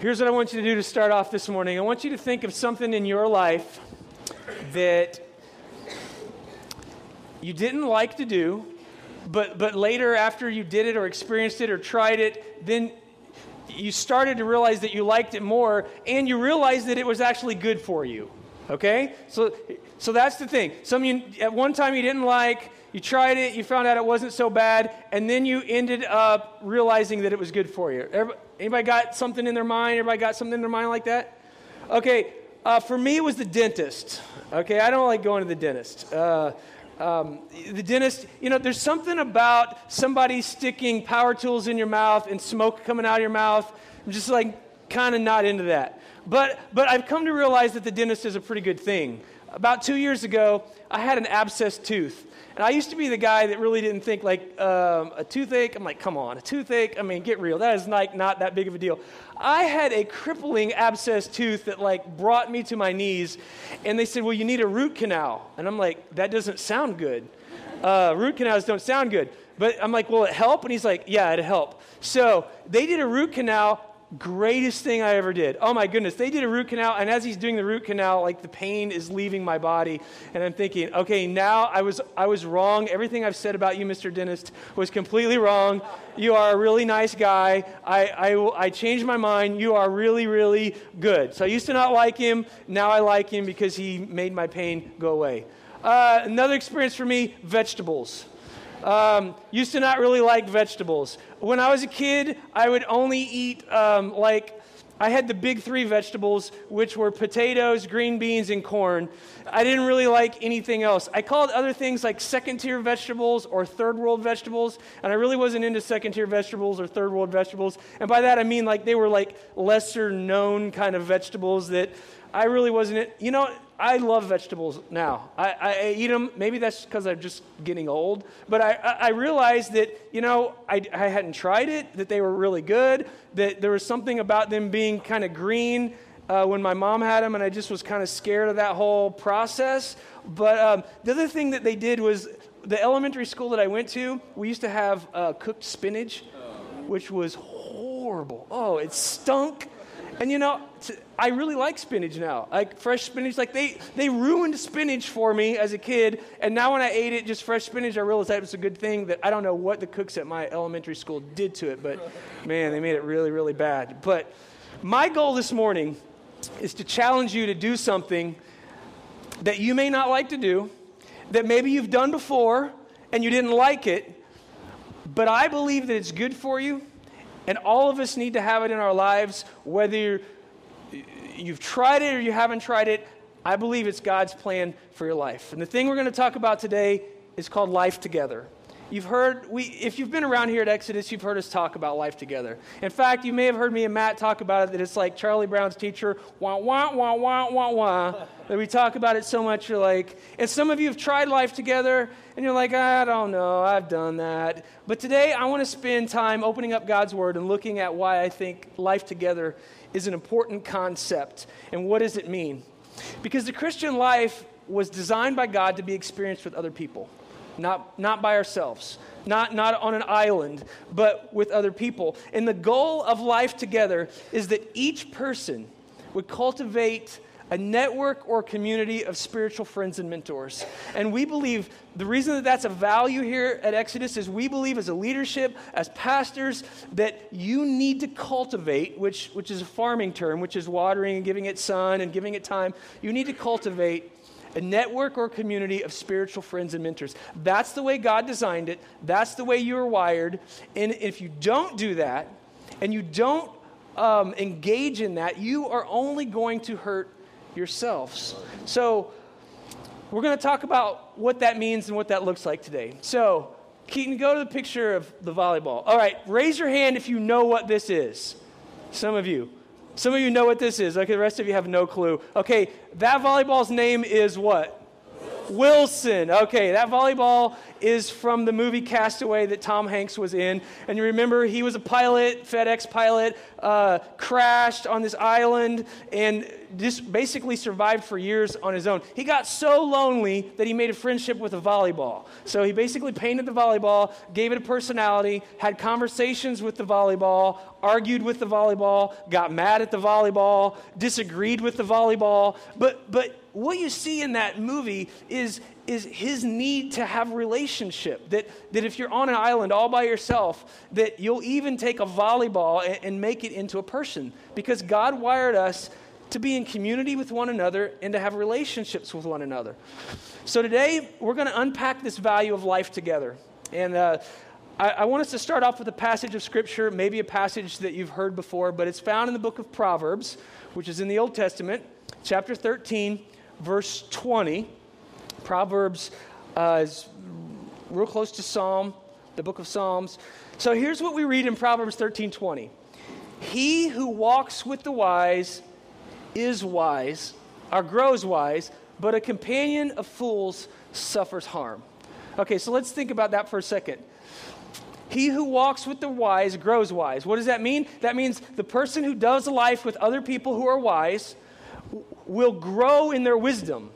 Here's what I want you to do to start off this morning. I want you to think of something in your life that you didn't like to do, but, but later, after you did it or experienced it or tried it, then you started to realize that you liked it more and you realized that it was actually good for you. Okay? So, so that's the thing. Some you, at one time you didn't like, you tried it, you found out it wasn't so bad, and then you ended up realizing that it was good for you. Everybody, anybody got something in their mind? Everybody got something in their mind like that? Okay, uh, for me, it was the dentist. Okay, I don't like going to the dentist. Uh, um, the dentist, you know, there's something about somebody sticking power tools in your mouth and smoke coming out of your mouth. I'm just like kind of not into that. But, but I've come to realize that the dentist is a pretty good thing. About two years ago, I had an abscessed tooth. And I used to be the guy that really didn't think like um, a toothache. I'm like, come on, a toothache. I mean, get real. That is like not that big of a deal. I had a crippling abscess tooth that like brought me to my knees, and they said, well, you need a root canal. And I'm like, that doesn't sound good. Uh, root canals don't sound good. But I'm like, will it help? And he's like, yeah, it'll help. So they did a root canal greatest thing I ever did. Oh my goodness, they did a root canal, and as he's doing the root canal, like the pain is leaving my body, and I'm thinking, okay, now I was I was wrong. Everything I've said about you, Mr. Dentist, was completely wrong. You are a really nice guy. I I, I changed my mind. You are really really good. So I used to not like him. Now I like him because he made my pain go away. Uh, another experience for me: vegetables. Um, used to not really like vegetables. When I was a kid, I would only eat um, like I had the big three vegetables, which were potatoes, green beans, and corn. I didn't really like anything else. I called other things like second tier vegetables or third world vegetables, and I really wasn't into second tier vegetables or third world vegetables. And by that I mean like they were like lesser known kind of vegetables that I really wasn't. You know, I love vegetables now. I, I eat them. Maybe that's because I'm just getting old. But I, I realized that, you know, I, I hadn't tried it, that they were really good, that there was something about them being kind of green uh, when my mom had them, and I just was kind of scared of that whole process. But um, the other thing that they did was the elementary school that I went to, we used to have uh, cooked spinach, which was horrible. Oh, it stunk. And you know, I really like spinach now. Like fresh spinach. Like they, they ruined spinach for me as a kid. And now when I ate it, just fresh spinach, I realized that was a good thing that I don't know what the cooks at my elementary school did to it, but man, they made it really, really bad. But my goal this morning is to challenge you to do something that you may not like to do, that maybe you've done before and you didn't like it, but I believe that it's good for you and all of us need to have it in our lives, whether you've tried it or you haven't tried it. I believe it's God's plan for your life. And the thing we're going to talk about today is called life together. You've heard, we, if you've been around here at Exodus, you've heard us talk about life together. In fact, you may have heard me and Matt talk about it that it's like Charlie Brown's teacher, wah, wah, wah, wah, wah, wah. that we talk about it so much, you're like, and some of you have tried life together, and you're like, I don't know, I've done that. But today, I want to spend time opening up God's Word and looking at why I think life together is an important concept. And what does it mean? Because the Christian life was designed by God to be experienced with other people not, not by ourselves, not, not on an island, but with other people. And the goal of life together is that each person would cultivate a network or community of spiritual friends and mentors. And we believe the reason that that's a value here at Exodus is we believe as a leadership, as pastors, that you need to cultivate, which, which is a farming term, which is watering and giving it sun and giving it time. You need to cultivate a network or community of spiritual friends and mentors. That's the way God designed it. That's the way you are wired. And if you don't do that and you don't um, engage in that, you are only going to hurt yourselves. So, we're going to talk about what that means and what that looks like today. So, Keaton, go to the picture of the volleyball. All right, raise your hand if you know what this is. Some of you. Some of you know what this is. Okay, the rest of you have no clue. Okay, that volleyball's name is what? Wilson. Okay, that volleyball is from the movie Castaway that Tom Hanks was in. And you remember he was a pilot, FedEx pilot, uh, crashed on this island, and just basically survived for years on his own. He got so lonely that he made a friendship with a volleyball. So he basically painted the volleyball, gave it a personality, had conversations with the volleyball, argued with the volleyball, got mad at the volleyball, disagreed with the volleyball. But, but what you see in that movie is, is his need to have relationship. That, that if you're on an island all by yourself, that you'll even take a volleyball and, and make it into a person. Because God wired us to be in community with one another and to have relationships with one another. So today, we're going to unpack this value of life together. And uh, I, I, want us to start off with a passage of Scripture, maybe a passage that you've heard before, but it's found in the book of Proverbs, which is in the Old Testament, chapter 13, verse 20. Proverbs uh, is real close to Psalm, the book of Psalms. So here's what we read in Proverbs 13 20. He who walks with the wise is wise, or grows wise, but a companion of fools suffers harm. Okay, so let's think about that for a second. He who walks with the wise grows wise. What does that mean? That means the person who does life with other people who are wise will grow in their wisdom.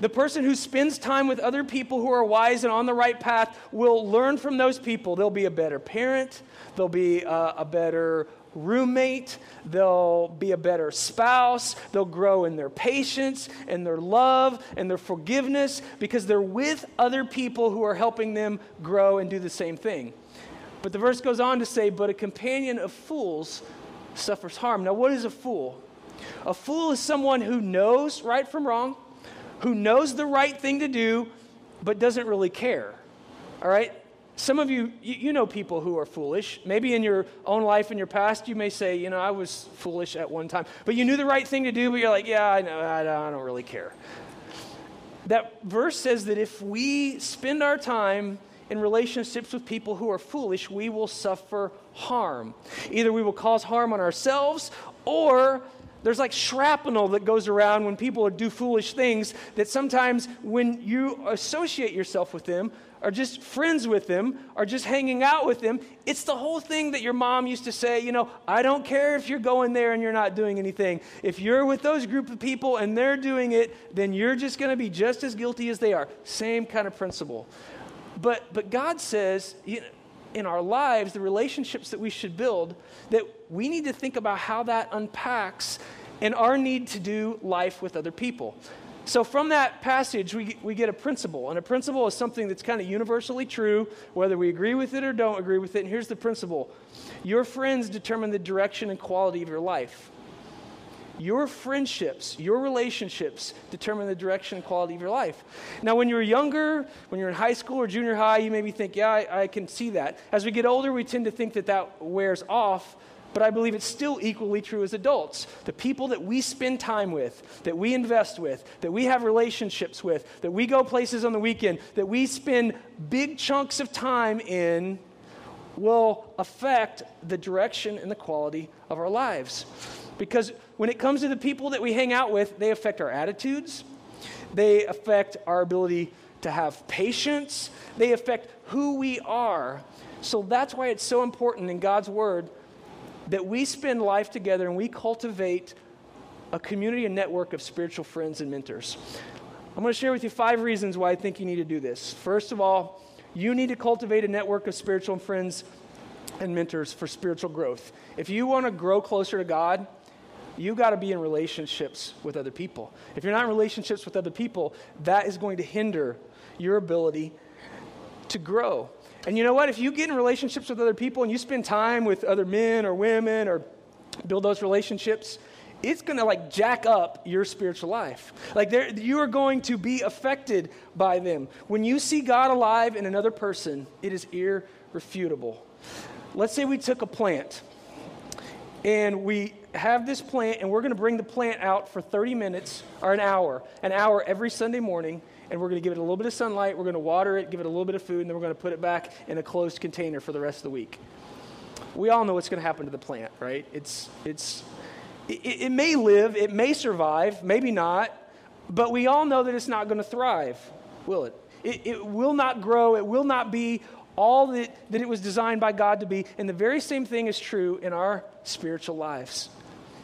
The person who spends time with other people who are wise and on the right path will learn from those people. They'll be a better parent, they'll be a, a better roommate, they'll be a better spouse, they'll grow in their patience and their love and their forgiveness because they're with other people who are helping them grow and do the same thing. But the verse goes on to say, But a companion of fools suffers harm. Now, what is a fool? A fool is someone who knows right from wrong, who knows the right thing to do, but doesn't really care. All right? Some of you, you, know people who are foolish. Maybe in your own life, in your past, you may say, you know, I was foolish at one time. But you knew the right thing to do, but you're like, yeah, I know, I don't, really care. That verse says that if we spend our time in relationships with people who are foolish, we will suffer harm. Either we will cause harm on ourselves or there's like shrapnel that goes around when people do foolish things that sometimes when you associate yourself with them, or just friends with them, or just hanging out with them. It's the whole thing that your mom used to say, you know, I don't care if you're going there and you're not doing anything. If you're with those group of people and they're doing it, then you're just going to be just as guilty as they are. Same kind of principle. But, but God says, you know, in our lives, the relationships that we should build, that we need to think about how that unpacks and our need to do life with other people. So, from that passage, we, we get a principle. And a principle is something that's kind of universally true, whether we agree with it or don't agree with it. And here's the principle your friends determine the direction and quality of your life. Your friendships, your relationships determine the direction and quality of your life. Now, when you're younger, when you're in high school or junior high, you maybe think, yeah, I, I can see that. As we get older, we tend to think that that wears off but I believe it's still equally true as adults. The people that we spend time with, that we invest with, that we have relationships with, that we go places on the weekend, that we spend big chunks of time in, will affect the direction and the quality of our lives. Because when it comes to the people that we hang out with, they affect our attitudes, they affect our ability to have patience, they affect who we are. So that's why it's so important in God's Word that we spend life together and we cultivate a community and network of spiritual friends and mentors. I'm going to share with you five reasons why I think you need to do this. First of all, you need to cultivate a network of spiritual friends and mentors for spiritual growth. If you want to grow closer to God, you got to be in relationships with other people. If you're not in relationships with other people, that is going to hinder your ability to grow. And you know what? If you get in relationships with other people and you spend time with other men or women or build those relationships, it's going to like jack up your spiritual life. Like you are going to be affected by them. When you see God alive in another person, it is irrefutable. Let's say we took a plant and we have this plant and we're going to bring the plant out for 30 minutes or an hour, an hour every Sunday morning and we're going to give it a little bit of sunlight, we're going to water it, give it a little bit of food, and then we're going to put it back in a closed container for the rest of the week. We all know what's going to happen to the plant, right? It's, it's, it, it may live, it may survive, maybe not, But we all know that it's not going to thrive, will it? it? It will not grow. It will not be all that, that it was designed by God to be. And the very same thing is true in our spiritual lives.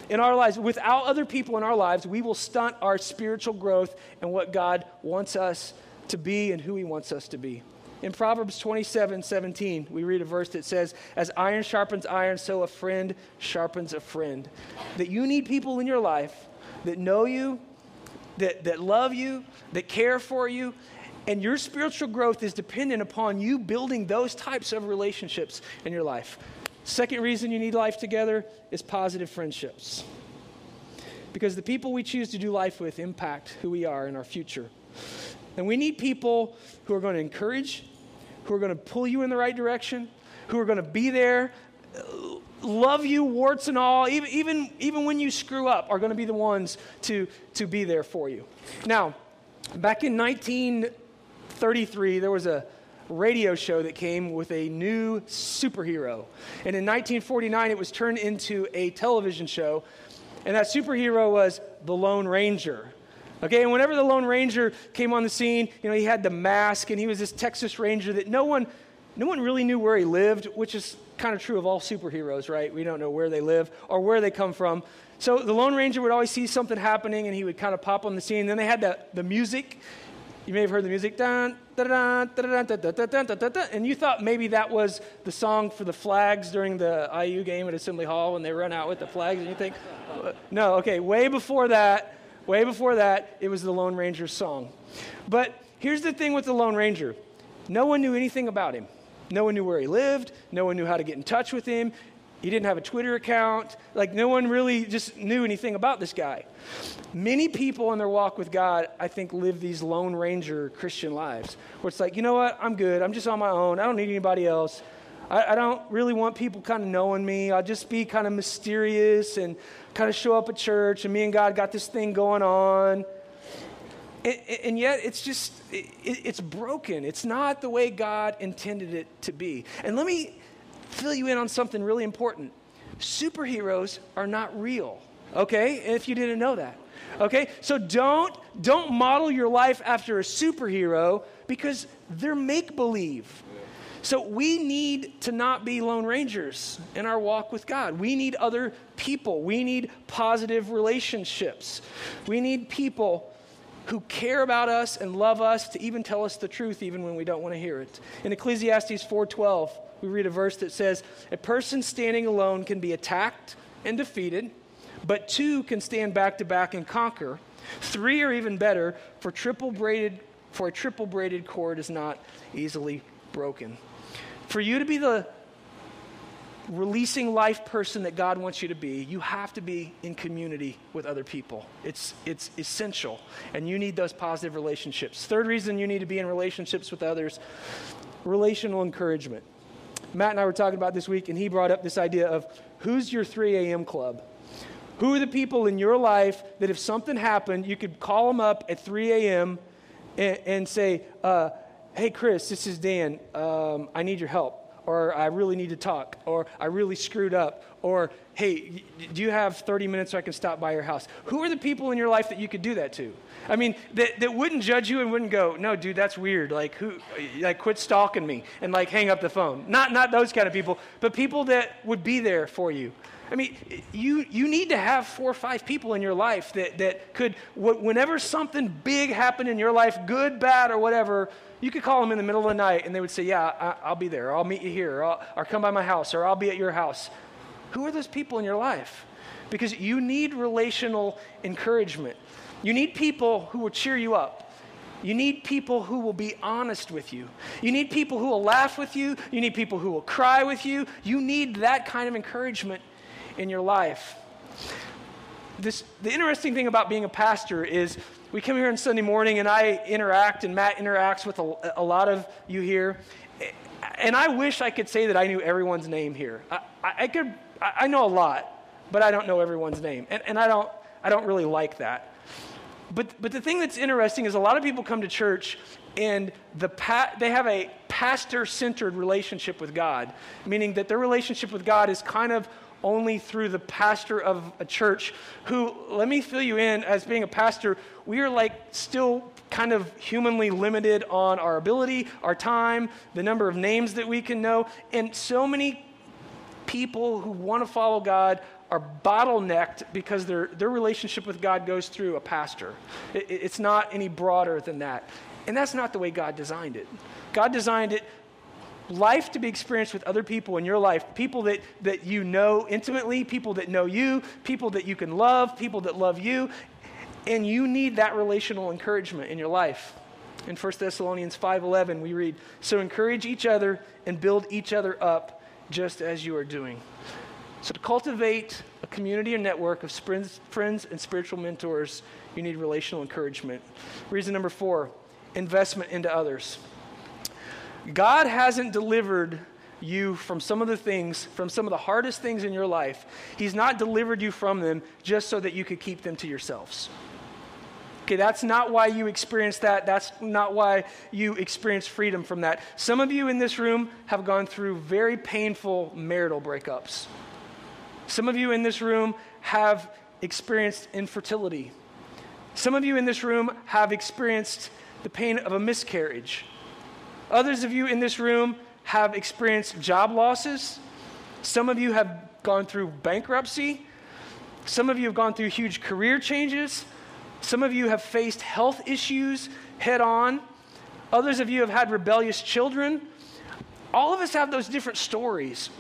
In our lives, without other people in our lives, we will stunt our spiritual growth and what God wants us to be and who He wants us to be. In Proverbs 27 17, we read a verse that says, As iron sharpens iron, so a friend sharpens a friend. That you need people in your life that know you, that, that love you, that care for you, and your spiritual growth is dependent upon you building those types of relationships in your life. Second reason you need life together is positive friendships. Because the people we choose to do life with impact who we are in our future. And we need people who are going to encourage who are going to pull you in the right direction, who are going to be there, love you, warts and all, even, even, even when you screw up, are going to be the ones to, to be there for you. Now, back in 1933, there was a radio show that came with a new superhero. And in 1949, it was turned into a television show. And that superhero was the Lone Ranger. Okay, and whenever the Lone Ranger came on the scene, you know, he had the mask and he was this Texas Ranger that no one, no one really knew where he lived, which is kind of true of all superheroes, right? We don't know where they live or where they come from. So the Lone Ranger would always see something happening and he would kind of pop on the scene. Then they had the, the music. You may have heard the music. And you thought maybe that was the song for the flags during the IU game at Assembly Hall when they run out with the flags. And you think, no, okay, way before that, Way before that, it was the Lone Ranger's song. But here's the thing with the Lone Ranger no one knew anything about him. No one knew where he lived. No one knew how to get in touch with him. He didn't have a Twitter account. Like, no one really just knew anything about this guy. Many people in their walk with God, I think, live these Lone Ranger Christian lives where it's like, you know what? I'm good. I'm just on my own. I don't need anybody else. I, I don't really want people kind of knowing me. I'll just be kind of mysterious and kind of show up at church, and me and God got this thing going on. And, yet, it's just, it's broken. It's not the way God intended it to be. And let me fill you in on something really important superheroes are not real, okay? If you didn't know that. Okay? So don't don't model your life after a superhero because they're make believe. So we need to not be lone rangers in our walk with God. We need other people. We need positive relationships. We need people who care about us and love us to even tell us the truth even when we don't want to hear it. In Ecclesiastes 4:12, we read a verse that says, "A person standing alone can be attacked and defeated, but two can stand back to back and conquer. Three are even better, for triple braided for a triple braided cord is not easily broken." For you to be the releasing life person that God wants you to be, you have to be in community with other people. It's, it's essential, and you need those positive relationships. Third reason you need to be in relationships with others relational encouragement. Matt and I were talking about this week, and he brought up this idea of who's your 3 a.m. club? Who are the people in your life that if something happened, you could call them up at 3 a.m. and, and say, uh, hey, Chris, this is Dan. Um, I need your help. Or I really need to talk. Or I really screwed up. Or, hey, do you have 30 minutes so I can stop by your house? Who are the people in your life that you could do that to? I mean, that, that wouldn't judge you and wouldn't go, no, dude, that's weird. Like, who, like, quit stalking me and, like, hang up the phone. Not, not those kind of people, but people that would be there for you. I mean, you, you need to have four or five people in your life that, that could, whenever something big happened in your life, good, bad, or whatever, you could call them in the middle of the night and they would say, Yeah, I, will be there. I'll meet you here. Or, or come by my house. Or I'll be at your house. Who are those people in your life? Because you need relational encouragement. You need people who will cheer you up. You need people who will be honest with you. You need people who will laugh with you. You need people who will cry with you. You need that kind of encouragement in your life. This, the interesting thing about being a pastor is we come here on Sunday morning and I interact, and Matt interacts with a, a lot of you here. And I wish I could say that I knew everyone's name here. I, I, could, I know a lot, but I don't know everyone's name. And, and I, don't, I don't really like that. But, but the thing that's interesting is a lot of people come to church and the pa- they have a pastor centered relationship with God, meaning that their relationship with God is kind of only through the pastor of a church who, let me fill you in, as being a pastor, we are like still kind of humanly limited on our ability, our time, the number of names that we can know. And so many people who want to follow God are bottlenecked because their, their relationship with God goes through a pastor. It, it's not any broader than that. And that's not the way God designed it. God designed it life to be experienced with other people in your life. People that, that you know intimately people that know you people that you can love people that love you. And you need that relational encouragement in your life. In 1 thessalonians 5.11 we read so encourage each other and build each other up just as you are doing. So to cultivate a community or network of friends and spiritual mentors you need relational encouragement. Reason number four investment into others God hasn't delivered you from some of the things, from some of the hardest things in your life. He's not delivered you from them just so that you could keep them to yourselves. Okay, that's not why you experience that. That's not why you experience freedom from that. Some of you in this room have gone through very painful marital breakups. Some of you in this room have experienced infertility. Some of you in this room have experienced the pain of a miscarriage. Others of you in this room have experienced job losses. Some of you have gone through bankruptcy. Some of you have gone through huge career changes. Some of you have faced health issues head on. Others of you have had rebellious children. All of us have those different stories.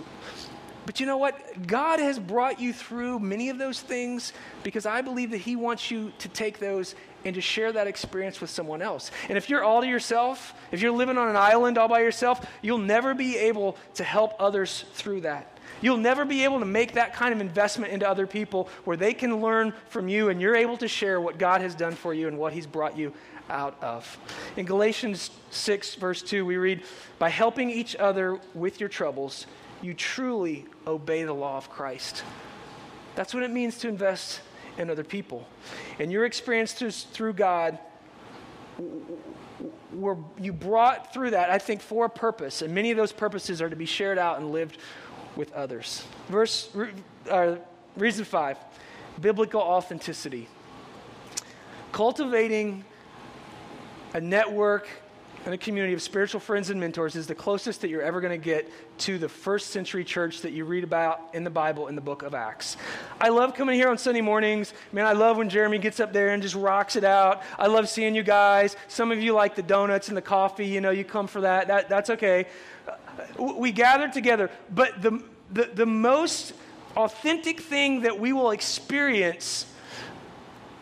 But you know what? God has brought you through many of those things because I believe that He wants you to take those and to share that experience with someone else. And if you're all to yourself, if you're living on an island all by yourself, you'll never be able to help others through that. You'll never be able to make that kind of investment into other people where they can learn from you and you're able to share what God has done for you and what He's brought you out of. In Galatians 6, verse 2, we read, By helping each other with your troubles, you truly obey the law of Christ. That's what it means to invest and other people. And your experience through, through God, were you brought through that, I think, for a purpose. And many of those purposes are to be shared out and lived with others. Verse, uh, reason five biblical authenticity. Cultivating a network and a community of spiritual friends and mentors is the closest that you're ever going to get to the first century church that you read about in the Bible in the book of Acts. I love coming here on Sunday mornings. Man, I love when Jeremy gets up there and just rocks it out. I love seeing you guys. Some of you like the donuts and the coffee, you know, you come for that. that that's okay. Uh, we gather together, but the, the, the most authentic thing that we will experience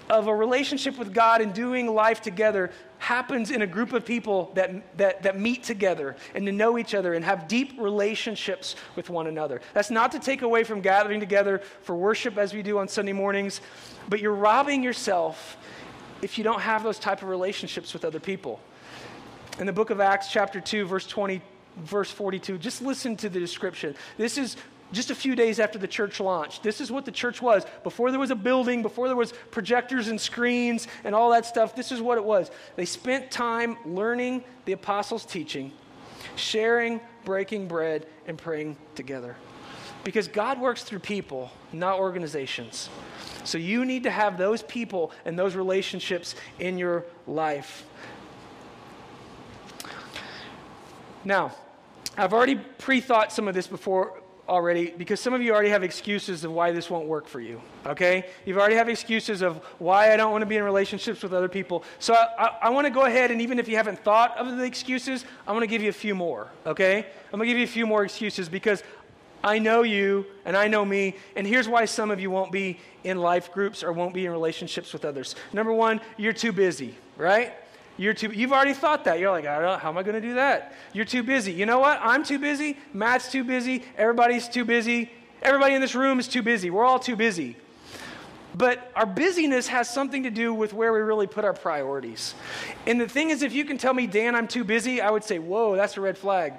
of a relationship with God and doing life together happens in a group of people that, that, that meet together and to know each other and have deep relationships with one another. That's not to take away from gathering together for worship as we do on Sunday mornings, but you're robbing yourself if you don't have those type of relationships with other people. In the book of Acts, chapter 2, verse 20, verse 42, just listen to the description. This is just a few days after the church launched. This is what the church was. Before there was a building, before there was projectors and screens and all that stuff, this is what it was. They spent time learning the apostles' teaching, sharing, breaking bread, and praying together. Because God works through people, not organizations. So you need to have those people and those relationships in your life. Now, I've already pre thought some of this before already because some of you already have excuses of why this won't work for you. Okay? You've already have excuses of why I don't want to be in relationships with other people. So I, I, I want to go ahead and even if you haven't thought of the excuses, I'm going to give you a few more. Okay? I'm going to give you a few more excuses because I know you and I know me, and here's why some of you won't be in life groups or won't be in relationships with others. Number one, you're too busy, right? You're too, you've already thought that. You're like, how am I going to do that? You're too busy. You know what? I'm too busy. Matt's too busy. Everybody's too busy. Everybody in this room is too busy. We're all too busy. But our busyness has something to do with where we really put our priorities. And the thing is, if you can tell me, Dan, I'm too busy, I would say, whoa, that's a red flag.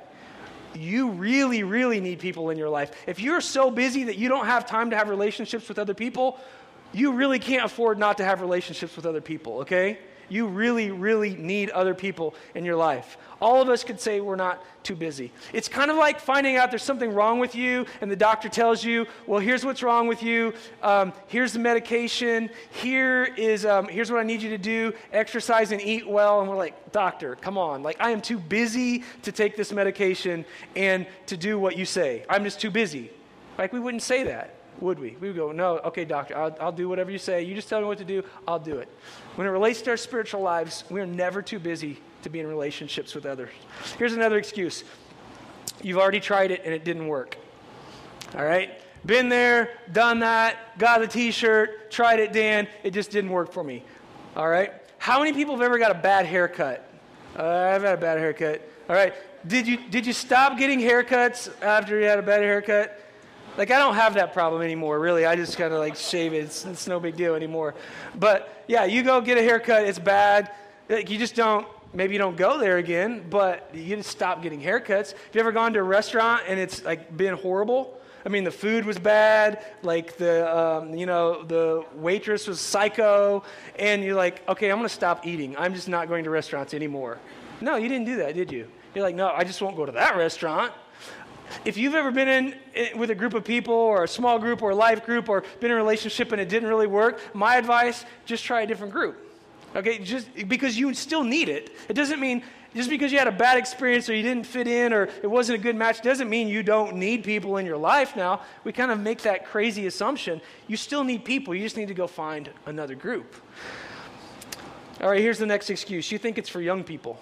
You really, really need people in your life. If you're so busy that you don't have time to have relationships with other people, you really can't afford not to have relationships with other people, okay? You really, really need other people in your life. All of us could say we're not too busy. It's kind of like finding out there's something wrong with you, and the doctor tells you, well, here's what's wrong with you. Um, here's the medication. Here is, um, here's what I need you to do exercise and eat well. And we're like, doctor, come on. Like, I am too busy to take this medication and to do what you say. I'm just too busy. Like, we wouldn't say that would we? We would go, no, okay, doctor, I'll, I'll do whatever you say. You just tell me what to do, I'll do it. When it relates to our spiritual lives, we're never too busy to be in relationships with others. Here's another excuse you've already tried it and it didn't work. All right? Been there, done that, got a t shirt, tried it, Dan, it just didn't work for me. All right? How many people have ever got a bad haircut? Uh, I've had a bad haircut. All right. Did you, did you stop getting haircuts after you had a bad haircut? Like, I don't have that problem anymore, really. I just kind of like shave it. It's, it's, no big deal anymore. But yeah, you go get a haircut, it's bad. Like, you just don't, maybe you don't go there again, but you just stop getting haircuts. Have you ever gone to a restaurant and it's like been horrible? I mean, the food was bad, like the, um, you know, the waitress was psycho, and you're like, okay, I'm to stop eating. I'm just not going to restaurants anymore. No, you didn't do that, did you? You're like, no, I just won't go to that restaurant. If you've ever been in, with a group of people or a small group or a life group or been in a relationship and it didn't really work, my advice, just try a different group. Okay, just because you still need it. It doesn't mean just because you had a bad experience or you didn't fit in or it wasn't a good match doesn't mean you don't need people in your life now. We kind of make that crazy assumption. You still need people. You just need to go find another group. All right, here's the next excuse. You think it's for young people.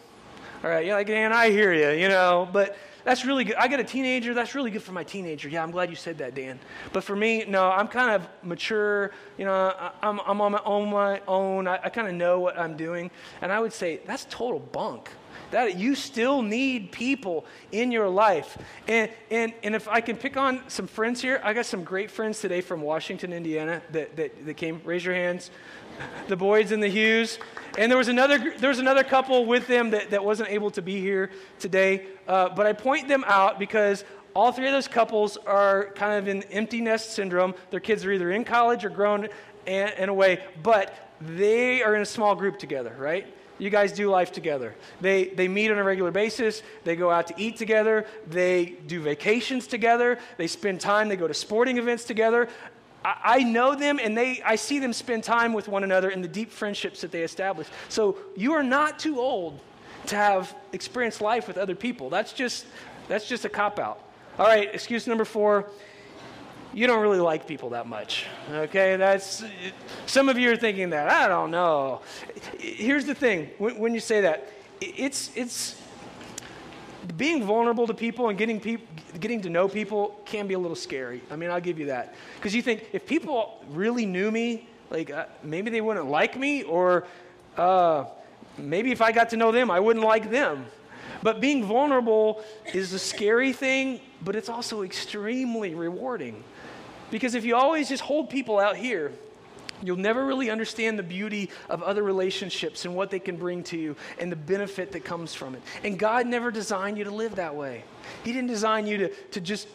All right, you're like, Dan, I hear you, you know, but that's really good. I got a teenager. That's really good for my teenager. Yeah, I'm glad you said that, Dan. But for me, no, I'm kind of mature. You know, I, am I'm on my own. My own. I, I kind of know what I'm doing. And I would say that's total bunk. That you still need people in your life. And, and, and if I can pick on some friends here, I got some great friends today from Washington, Indiana that, that, that came. Raise your hands. The Boyds and the Hughes. And there was another, there was another couple with them that, that wasn't able to be here today. Uh, but I point them out because all three of those couples are kind of in empty nest syndrome. Their kids are either in college or grown and, away, but they are in a small group together, right? You guys do life together. They, they meet on a regular basis. They go out to eat together. They do vacations together. They spend time. They go to sporting events together. I know them and they, I see them spend time with one another in the deep friendships that they establish. So you are not too old to have experienced life with other people. That's just, that's just a cop out. All right, excuse number four. You don't really like people that much. Okay, that's some of you are thinking that. I don't know. Here's the thing: when, when you say that, it's it's being vulnerable to people and getting, peop- getting to know people can be a little scary. I mean, I'll give you that. Because you think, if people really knew me, like uh, maybe they wouldn't like me, or uh, maybe if I got to know them, I wouldn't like them. But being vulnerable is a scary thing, but it's also extremely rewarding. Because if you always just hold people out here, You'll never really understand the beauty of other relationships and what they can bring to you and the benefit that comes from it. And God never designed you to live that way. He didn't design you to, to just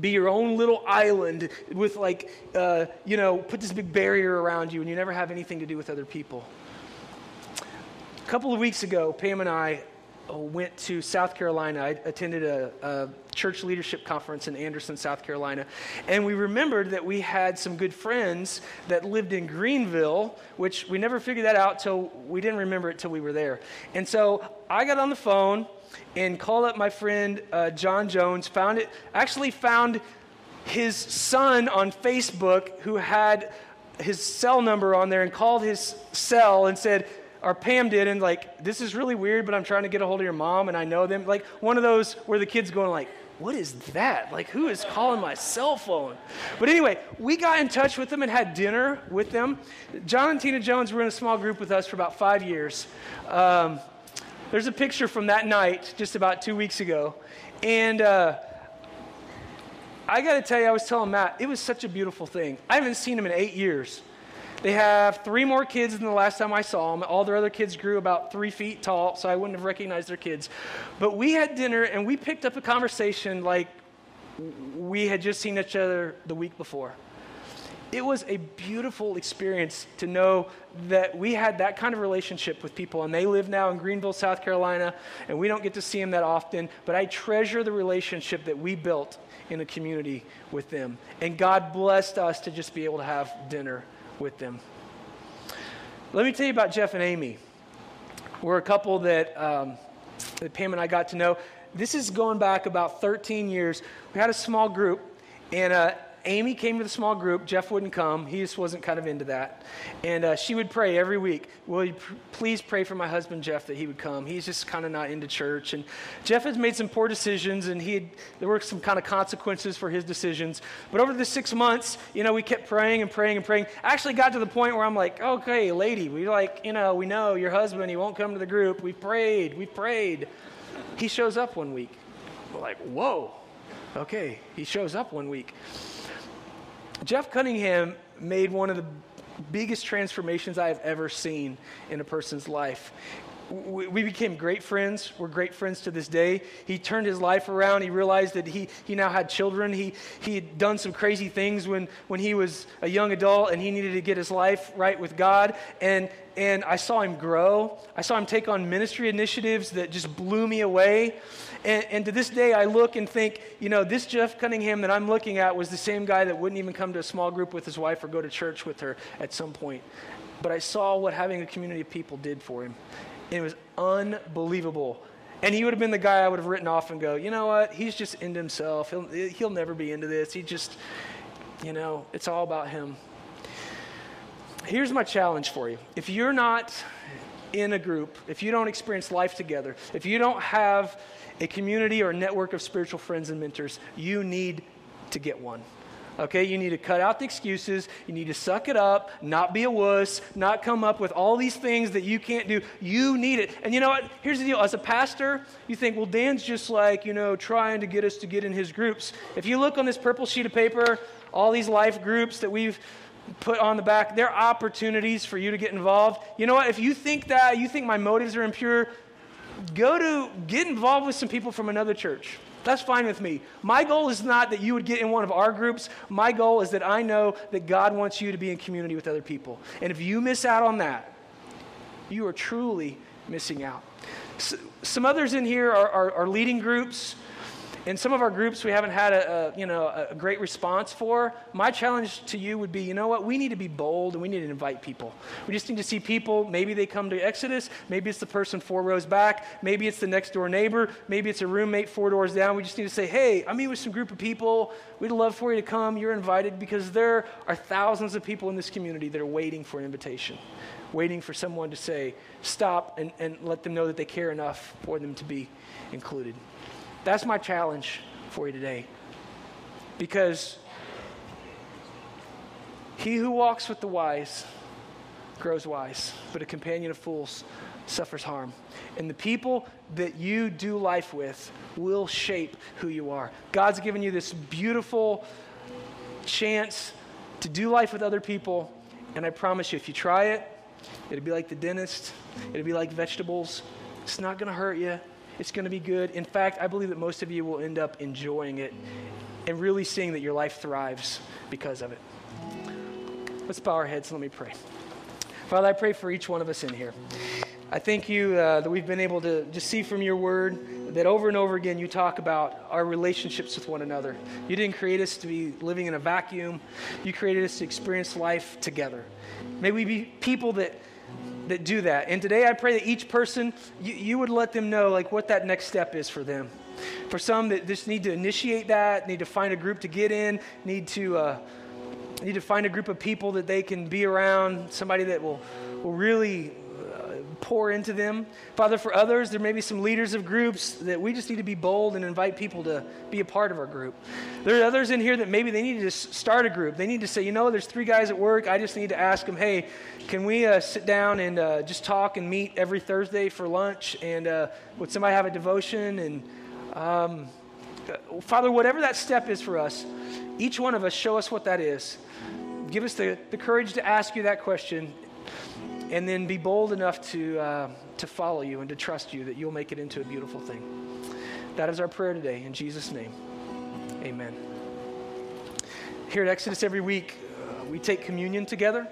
be your own little island with, like, uh, you know, put this big barrier around you and you never have anything to do with other people. A couple of weeks ago, Pam and I went to South Carolina. I attended a, a, church leadership conference in Anderson, South Carolina. And we remembered that we had some good friends that lived in Greenville, which we never figured that out till we didn't remember it till we were there. And so I got on the phone and called up my friend uh, John Jones, found it, actually found his son on Facebook who had his cell number on there and called his cell and said, or Pam did, and like, this is really weird, but I'm trying to get a hold of your mom and I know them. Like one of those where the kid's going like, what is that? Like, who is calling my cell phone? But anyway, we got in touch with them and had dinner with them. John and Tina Jones were in a small group with us for about five years. Um, there's a picture from that night just about two weeks ago. And uh, I got to tell you, I was telling Matt, it was such a beautiful thing. I haven't seen him in eight years. They have three more kids than the last time I saw them. All their other kids grew about three feet tall, so I wouldn't have recognized their kids. But we had dinner and we picked up a conversation like we had just seen each other the week before. it was a beautiful experience to know that we had that kind of relationship with people. And they live now in Greenville, South Carolina, and we don't get to see them that often. But I treasure the relationship that we built in a community with them. And God blessed us to just be able to have dinner with them. Let me tell you about Jeff and Amy. We're a couple that, um, that Pam and I got to know. This is going back about 13 years. We had a small group, and uh, Amy came to the small group. Jeff wouldn't come. He just wasn't kind of into that. And uh, she would pray every week, Will you pr- please pray for my husband, Jeff, that he would come? He's just kind of not into church. And Jeff has made some poor decisions, and he had, there were some kind of consequences for his decisions. But over the six months, you know, we kept praying and praying and praying. I actually got to the point where I'm like, okay, lady, we like, you know, we know your husband, he won't come to the group. We prayed, we prayed. He shows up one week. We're like, whoa, okay, he shows up one week. Jeff Cunningham made one of the biggest transformations I have ever seen in a person's life. We became great friends. We're great friends to this day. He turned his life around. He realized that he, he now had children. He, he had done some crazy things when, when he was a young adult and he needed to get his life right with God. And, and I saw him grow. I saw him take on ministry initiatives that just blew me away. And, and, to this day, I look and think, you know, this Jeff Cunningham that I'm looking at was the same guy that wouldn't even come to a small group with his wife or go to church with her at some point. But I saw what having a community of people did for him. And it was unbelievable. And he would have been the guy I would have written off and go, you know what? He's just into himself. He'll, he'll never be into this. He just, you know, it's all about him. Here's my challenge for you. If you're not in a group, if you don't experience life together, if you don't have a community or a network of spiritual friends and mentors, you need to get one. Okay, you need to cut out the excuses. You need to suck it up, not be a wuss, not come up with all these things that you can't do. You need it. And you know what? Here's the deal. As a pastor, you think, well, Dan's just like, you know, trying to get us to get in his groups. If you look on this purple sheet of paper, all these life groups that we've put on the back, they're opportunities for you to get involved. You know what? If you think that, you think my motives are impure, go to get involved with some people from another church. That's fine with me. My goal is not that you would get in one of our groups. My goal is that I know that God wants you to be in community with other people. And if you miss out on that, you are truly missing out. some others in here are, are, are leading groups in some of our groups we haven't had a, a, you know a great response for my challenge to you would be you know what we need to be bold and we need to invite people. We just need to see people maybe they come to exodus maybe it's the person four rows back maybe it's the next door neighbor maybe it's a roommate four doors down. We just need to say hey i'm with some group of people. We'd love for you to come. You're invited because there are thousands of people in this community that are waiting for an invitation waiting for someone to say stop and, and let them know that they care enough for them to be included that's my challenge for you today. Because he who walks with the wise grows wise, but a companion of fools suffers harm. And the people that you do life with will shape who you are. God's given you this beautiful chance to do life with other people. And I promise you, if you try it, it'll be like the dentist, it'll be like vegetables. It's not going to hurt you. It's going to be good. In fact, I believe that most of you will end up enjoying it and really seeing that your life thrives because of it. Let's bow our heads and let me pray. Father, I pray for each one of us in here. I thank you uh, that we've been able to just see from your word that over and over again you talk about our relationships with one another. You didn't create us to be living in a vacuum, you created us to experience life together. May we be people that that do that. And today I pray that each person, you, you would let them know like what that next step is for them. For some that just need to initiate that, need to find a group to get in, need to uh, need to find a group of people that they can be around, somebody that will will really pour into them. Father, for others, there may be some leaders of groups that we just need to be bold and invite people to be a part of our group. There are others in here that maybe they need to start a group. They need to say, you know, there's three guys at work. I just need to ask them, hey, can we uh, sit down and uh, just talk and meet every Thursday for lunch? And uh, would somebody have a devotion? And um, Father, whatever that step is for us, each one of us, show us what that is. Give us the, the courage to ask you that question and then be bold enough to, uh, to follow you and to trust you that you'll make it into a beautiful thing. That is our prayer today. In Jesus' name, amen. Here at Exodus every week, we take communion together.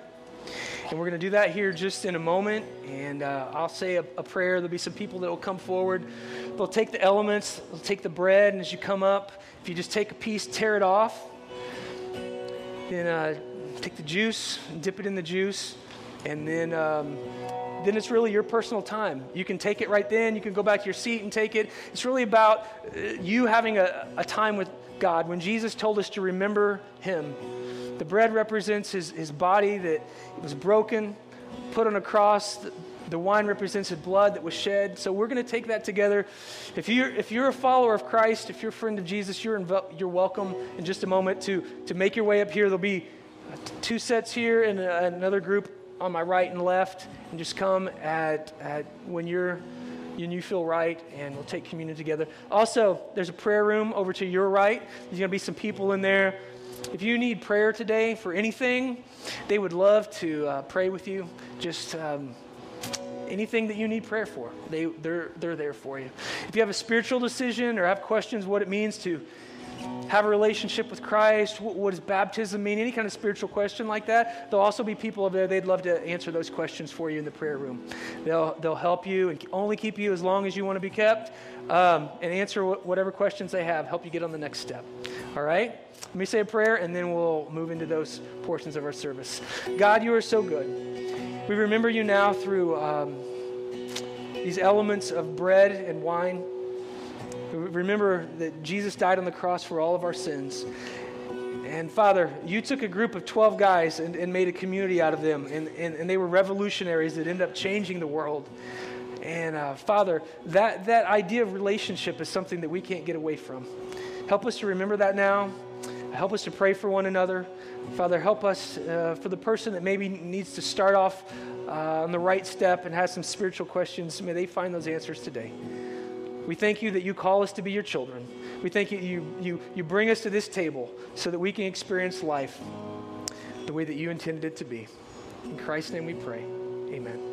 And we're going to do that here just in a moment. And uh, I'll say a, a, prayer. There'll be some people that will come forward. They'll take the elements, they'll take the bread, and as you come up, if you just take a piece, tear it off, then uh, take the juice, dip it in the juice, and then. Um, then it's really your personal time. You can take it right then. You can go back to your seat and take it. It's really about uh, you having a, a time with God. When Jesus told us to remember Him, the bread represents his, his body that was broken, put on a cross. The, the wine represents his blood that was shed. So we're going to take that together. If you're, if you're a follower of Christ, if you're a friend of Jesus, you're, you're welcome in just a moment to, to make your way up here. There'll be two sets here and a, another group on my right and left. And just come at, at when you're and you feel right, and we'll take communion together. Also, there's a prayer room over to your right. There's going to be some people in there if you need prayer today for anything, they would love to uh, pray with you. Just um, anything that you need prayer for, they, they're, they're there for you. If you have a spiritual decision or have questions what it means to have a relationship with Christ, what, does baptism mean, any kind of spiritual question like that, there'll also be people over there, they'd love to answer those questions for you in the prayer room. They'll, they'll help you and only keep you as long as you want to be kept um, and answer whatever questions they have, help you get on the next step. All right? Let me say a prayer and then we'll move into those portions of our service. God, you are so good. We remember you now through um, these elements of bread and wine. Remember that Jesus died on the cross for all of our sins. And Father, you took a group of 12 guys and, and made a community out of them. And, and, and, they were revolutionaries that ended up changing the world. And uh, Father, that, that idea of relationship is something that we can't get away from. Help us to remember that now. Help us to pray for one another. Father, help us uh, for the person that maybe needs to start off uh, on the right step and has some spiritual questions. May they find those answers today. We thank you that you call us to be your children. We thank you, you, you, you bring us to this table so that we can experience life the way that you intended it to be. In Christ's name we pray. Amen.